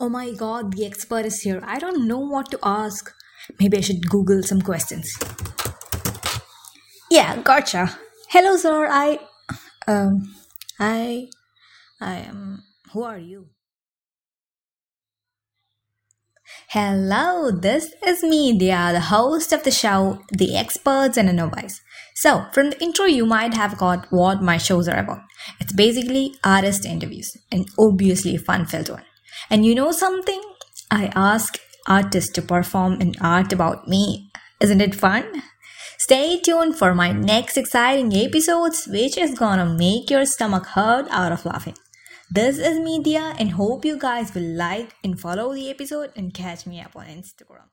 Oh my god, the expert is here. I don't know what to ask. Maybe I should Google some questions. Yeah, gotcha. Hello, sir. I. Um. I. I am. Who are you? Hello, this is Dhiya, the host of the show, The Experts and a Novice. So, from the intro, you might have got what my shows are about. It's basically artist interviews, and obviously a fun filled one. And you know something? I ask artists to perform an art about me. Isn't it fun? Stay tuned for my next exciting episodes, which is gonna make your stomach hurt out of laughing. This is Dhiya, and hope you guys will like and follow the episode and catch me up on Instagram.